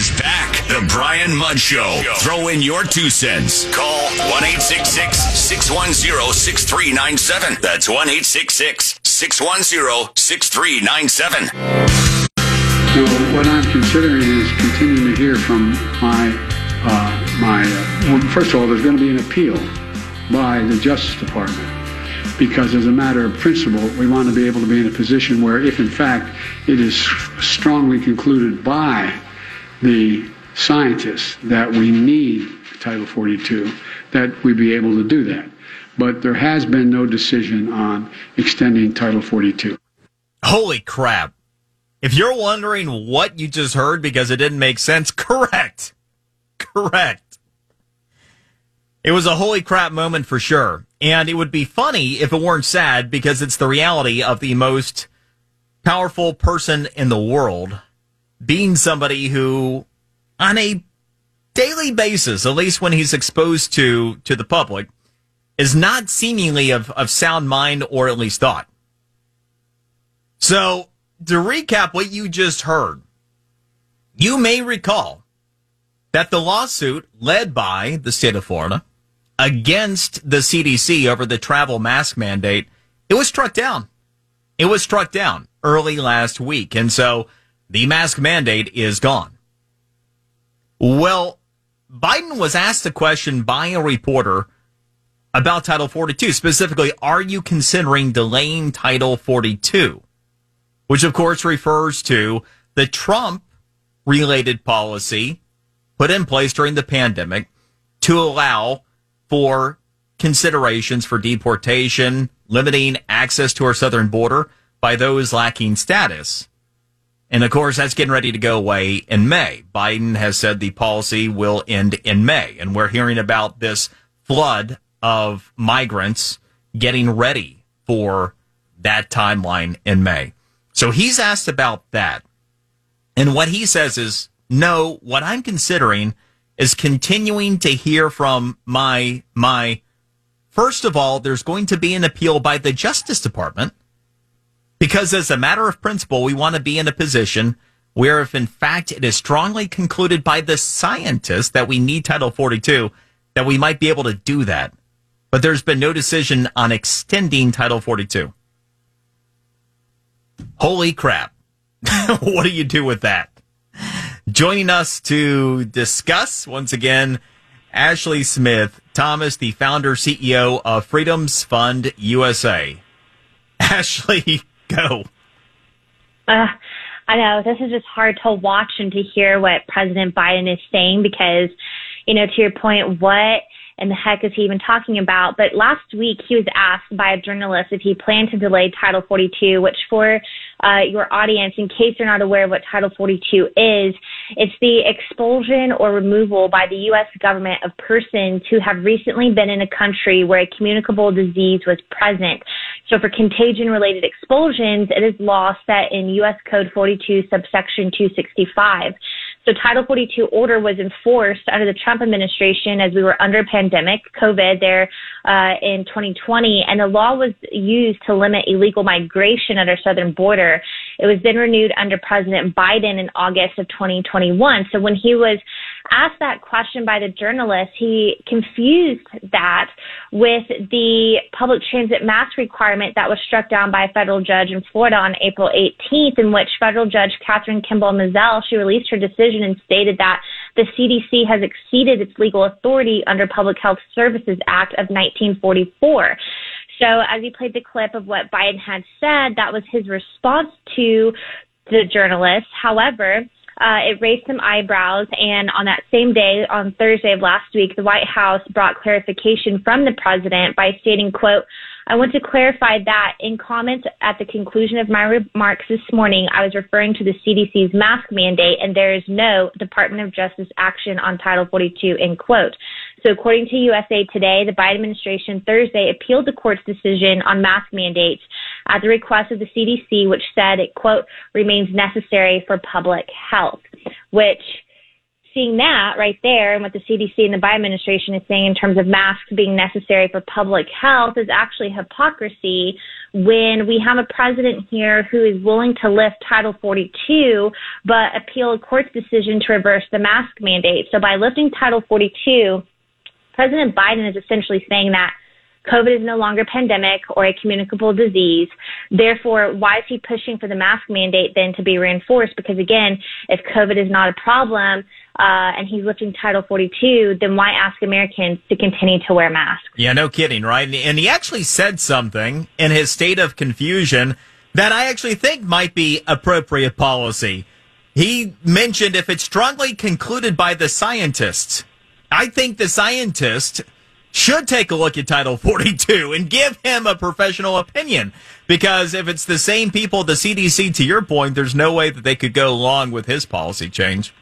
is back. The Brian Mudd Show. Throw in your two cents. Call 1 610 6397. That's 1 610 6397. Well, what I'm considering is continuing to hear from my, uh, my. Uh, well, first of all, there's going to be an appeal by the Justice Department because as a matter of principle, we want to be able to be in a position where if in fact it is strongly concluded by the scientists that we need Title 42, that we be able to do that. But there has been no decision on extending Title 42. Holy crap. If you're wondering what you just heard because it didn't make sense, correct. Correct. It was a holy crap moment for sure. And it would be funny if it weren't sad because it's the reality of the most powerful person in the world being somebody who, on a daily basis, at least when he's exposed to, to the public, is not seemingly of, of sound mind or at least thought. So, to recap what you just heard, you may recall that the lawsuit led by the state of Florida against the CDC over the travel mask mandate, it was struck down. It was struck down early last week. And so the mask mandate is gone. Well, Biden was asked a question by a reporter about Title 42. Specifically, are you considering delaying Title 42? Which of course refers to the Trump related policy put in place during the pandemic to allow for considerations for deportation, limiting access to our southern border by those lacking status. And of course, that's getting ready to go away in May. Biden has said the policy will end in May. And we're hearing about this flood of migrants getting ready for that timeline in May. So he's asked about that. And what he says is, no, what I'm considering is continuing to hear from my my first of all there's going to be an appeal by the justice department because as a matter of principle we want to be in a position where if in fact it is strongly concluded by the scientists that we need title 42 that we might be able to do that. But there's been no decision on extending title 42 holy crap. What do you do with that? Joining us to discuss once again, Ashley Smith Thomas, the founder CEO of Freedoms Fund USA. Ashley, go. Uh, I know this is just hard to watch and to hear what President Biden is saying because, you know, to your point, what and the heck is he even talking about? But last week he was asked by a journalist if he planned to delay Title 42, which for uh, your audience, in case you're not aware of what Title 42 is, it's the expulsion or removal by the U.S. government of persons who have recently been in a country where a communicable disease was present. So for contagion related expulsions, it is law set in U.S. Code 42 subsection 265. So Title 42 order was enforced under the Trump administration as we were under pandemic COVID there uh, in 2020, and the law was used to limit illegal migration at our southern border. It was then renewed under President Biden in August of 2021. So when he was asked that question by the journalist, he confused that with the public transit mask requirement that was struck down by a federal judge in Florida on April 18th, in which federal judge Kathryn Kimball Mizelle, she released her decision and stated that the CDC has exceeded its legal authority under Public Health Services Act of 1944. So as he played the clip of what Biden had said, that was his response to the journalist. However, uh, it raised some eyebrows. And on that same day, on Thursday of last week, the White House brought clarification from the president by stating, quote, I want to clarify that in comments at the conclusion of my remarks this morning, I was referring to the CDC's mask mandate and there is no Department of Justice action on Title 42, end quote. So according to USA Today, the Biden administration Thursday appealed the court's decision on mask mandates at the request of the CDC, which said it, quote, remains necessary for public health, which seeing that right there and what the CDC and the Biden administration is saying in terms of masks being necessary for public health is actually hypocrisy when we have a president here who is willing to lift Title 42 but appeal a court's decision to reverse the mask mandate. So by lifting Title 42, President Biden is essentially saying that COVID is no longer pandemic or a communicable disease. Therefore, why is he pushing for the mask mandate then to be reinforced? Because again, if COVID is not a problem, uh, and he's lifting Title 42, then why ask Americans to continue to wear masks? Yeah, no kidding, right? And he actually said something in his state of confusion that I actually think might be appropriate policy. He mentioned if it's strongly concluded by the scientists, I think the scientists should take a look at Title 42 and give him a professional opinion. Because if it's the same people, the CDC, to your point, there's no way that they could go along with his policy change.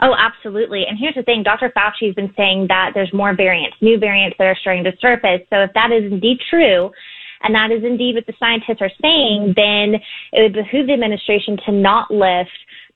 Oh, absolutely. And here's the thing Dr. Fauci has been saying that there's more variants, new variants that are starting to surface. So if that is indeed true, and that is indeed what the scientists are saying, then it would behoove the administration to not lift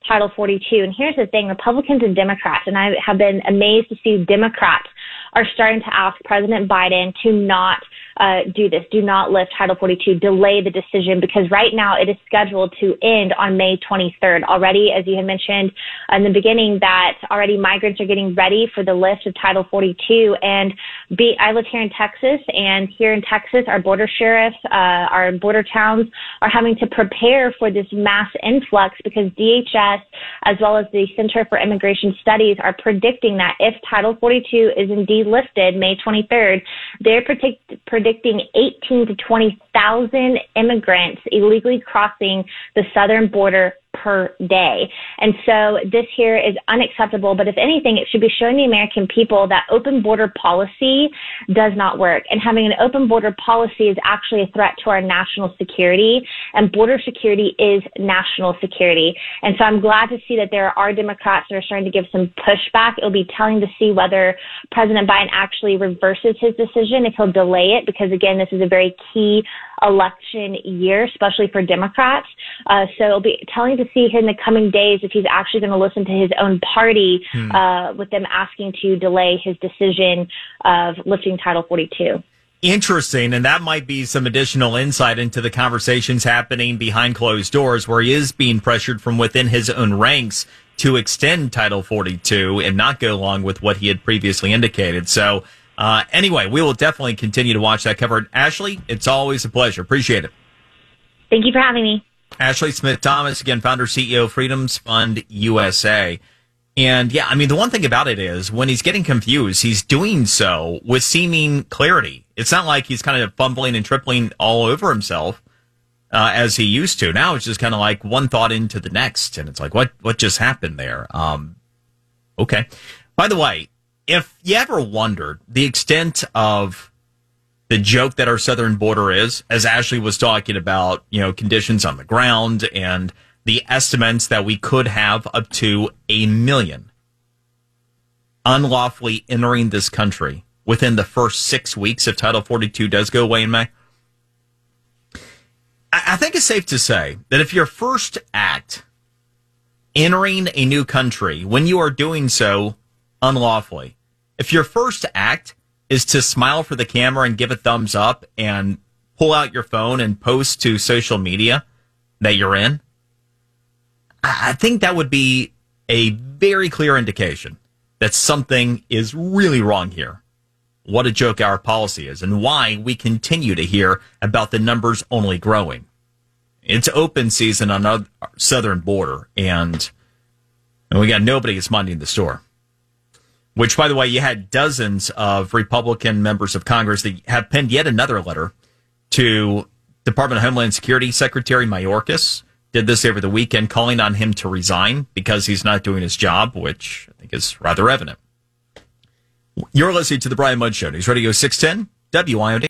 Title 42. And here's the thing Republicans and Democrats, and I have been amazed to see Democrats are starting to ask President Biden to not uh, do this. Do not lift Title 42. Delay the decision because right now it is scheduled to end on May 23rd. Already, as you had mentioned in the beginning, that already migrants are getting ready for the lift of Title 42. And be, I live here in Texas, and here in Texas, our border sheriffs, uh, our border towns are having to prepare for this mass influx because DHS, as well as the Center for Immigration Studies, are predicting that if Title 42 is indeed lifted May 23rd, they're predict, predicting 18 to 20,000 immigrants illegally crossing the southern border per day. And so this here is unacceptable. But if anything, it should be showing the American people that open border policy does not work. And having an open border policy is actually a threat to our national security. And border security is national security. And so I'm glad to see that there are Democrats that are starting to give some pushback. It'll be telling to see whether President Biden actually reverses his decision, if he'll delay it, because again, this is a very key election year, especially for Democrats. Uh, so it'll be telling to see in the coming days if he's actually going to listen to his own party hmm. uh, with them asking to delay his decision of lifting Title 42. Interesting, and that might be some additional insight into the conversations happening behind closed doors, where he is being pressured from within his own ranks to extend Title 42 and not go along with what he had previously indicated. So uh, anyway, we will definitely continue to watch that cover. Ashley, it's always a pleasure. Appreciate it. Thank you for having me. Ashley Smith Thomas, again, founder, CEO, Freedoms Fund USA. And yeah, I mean, the one thing about it is when he's getting confused, he's doing so with seeming clarity. It's not like he's kind of fumbling and tripling all over himself uh, as he used to. Now it's just kind of like one thought into the next, and it's like, what what just happened there? Um, okay. By the way, if you ever wondered the extent of the joke that our southern border is, as Ashley was talking about, you know, conditions on the ground and the estimates that we could have up to a million unlawfully entering this country within the first six weeks if Title 42 does go away in May. I think it's safe to say that if your first act entering a new country, when you are doing so unlawfully. If your first act is to smile for the camera and give a thumbs up and pull out your phone and post to social media that you're in, I think that would be a very clear indication that something is really wrong here. What a joke our policy is and why we continue to hear about the numbers only growing. It's open season on our southern border and, and we got nobody that's minding the store which, by the way, you had dozens of Republican members of Congress that have penned yet another letter to Department of Homeland Security Secretary Mayorkas. Did this over the weekend, calling on him to resign because he's not doing his job, which I think is rather evident. You're listening to the Brian Mudd Show. News Radio 610, WIOD.